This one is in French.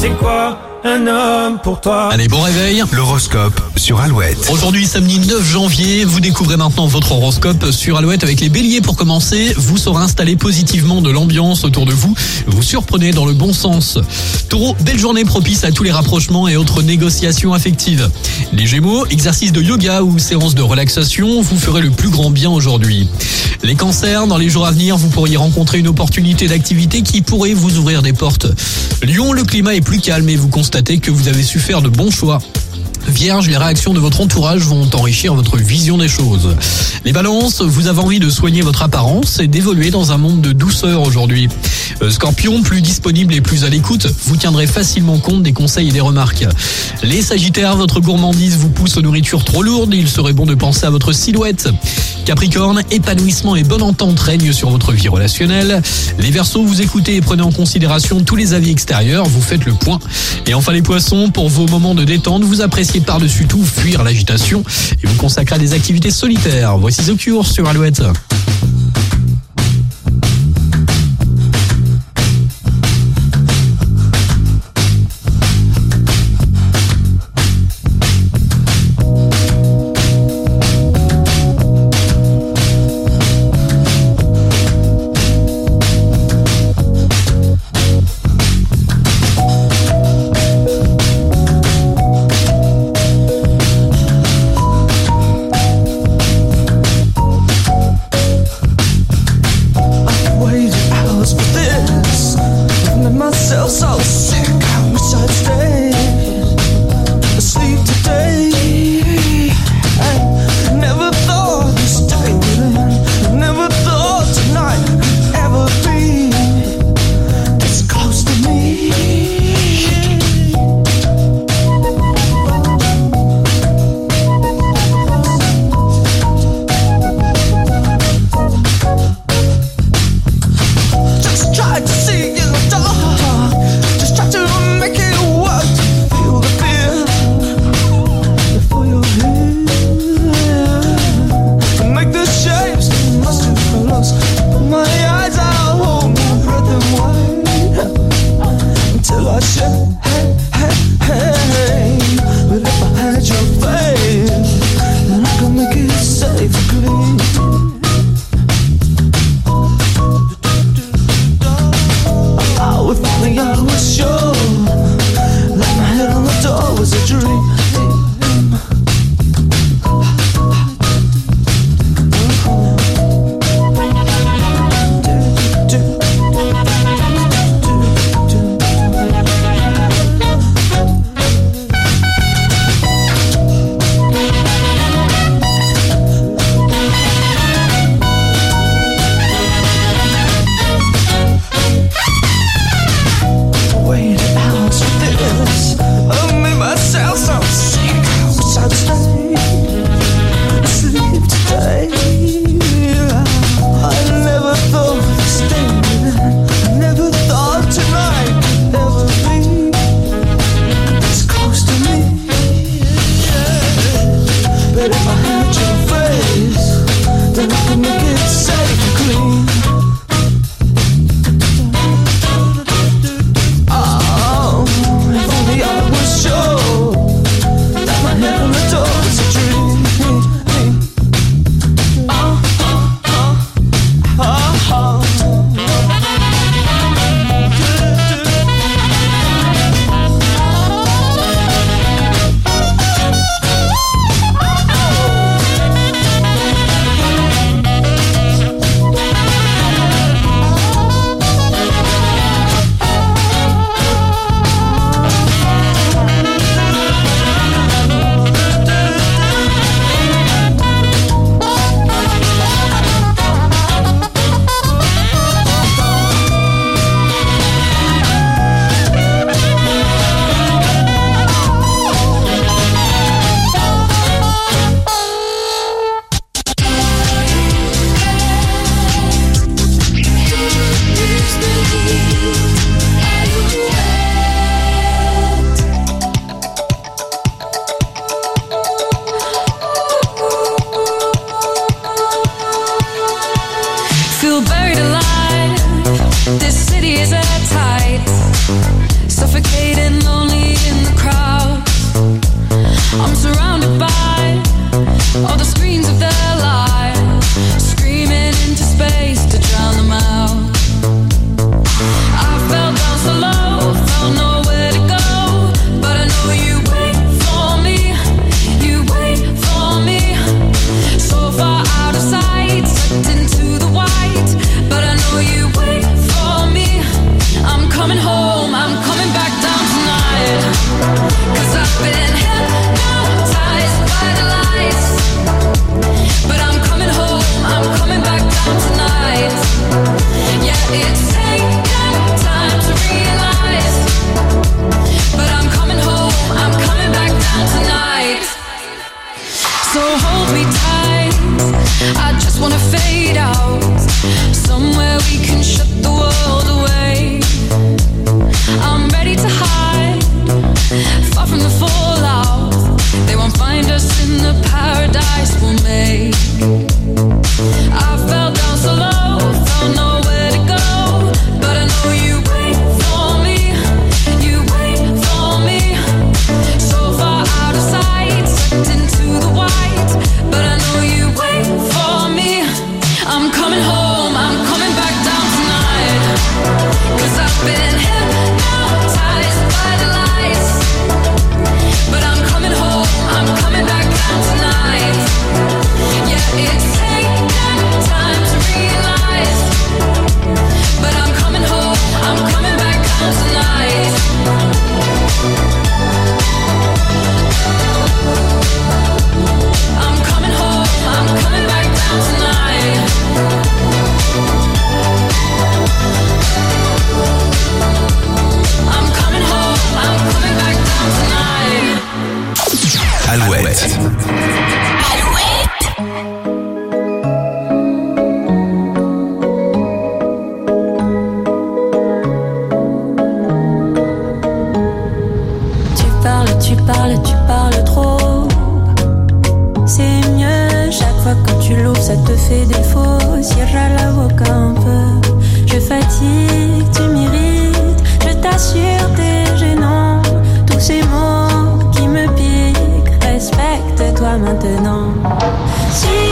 c'est quoi un homme pour toi Allez, bon réveil. L'horoscope sur Alouette. Aujourd'hui, samedi 9 janvier, vous découvrez maintenant votre horoscope sur Alouette avec les béliers pour commencer. Vous saurez installer positivement de l'ambiance autour de vous. Vous surprenez dans le bon sens. Taureau, belle journée propice à tous les rapprochements et autres négociations affectives. Les gémeaux, exercice de yoga ou séance de relaxation, vous ferez le plus grand bien aujourd'hui. Les cancers, dans les jours à venir, vous pourriez rencontrer une opportunité d'activité qui pourrait vous ouvrir des portes. Lyon, le climat est plus calme et vous constatez que vous avez su faire de bons choix. Vierge, les réactions de votre entourage vont enrichir votre vision des choses. Les balances, vous avez envie de soigner votre apparence et d'évoluer dans un monde de douceur aujourd'hui. Euh, Scorpion, plus disponible et plus à l'écoute, vous tiendrez facilement compte des conseils et des remarques. Les sagittaires, votre gourmandise vous pousse aux nourritures trop lourdes, il serait bon de penser à votre silhouette. Capricorne, épanouissement et bonne entente règnent sur votre vie relationnelle. Les Verseaux, vous écoutez et prenez en considération tous les avis extérieurs, vous faites le point. Et enfin les Poissons, pour vos moments de détente, vous appréciez par-dessus tout fuir l'agitation et vous consacrez à des activités solitaires. Voici The sur Alouette. you. Alouette. Tu parles, tu parles, tu parles trop. C'est mieux chaque fois que tu l'ouvres, ça te fait défaut. Cierra la boca un peu. Je fatigue, tu m'irrites. Je t'assure, t'es gênant. Tous ces mots. Respecte-toi maintenant.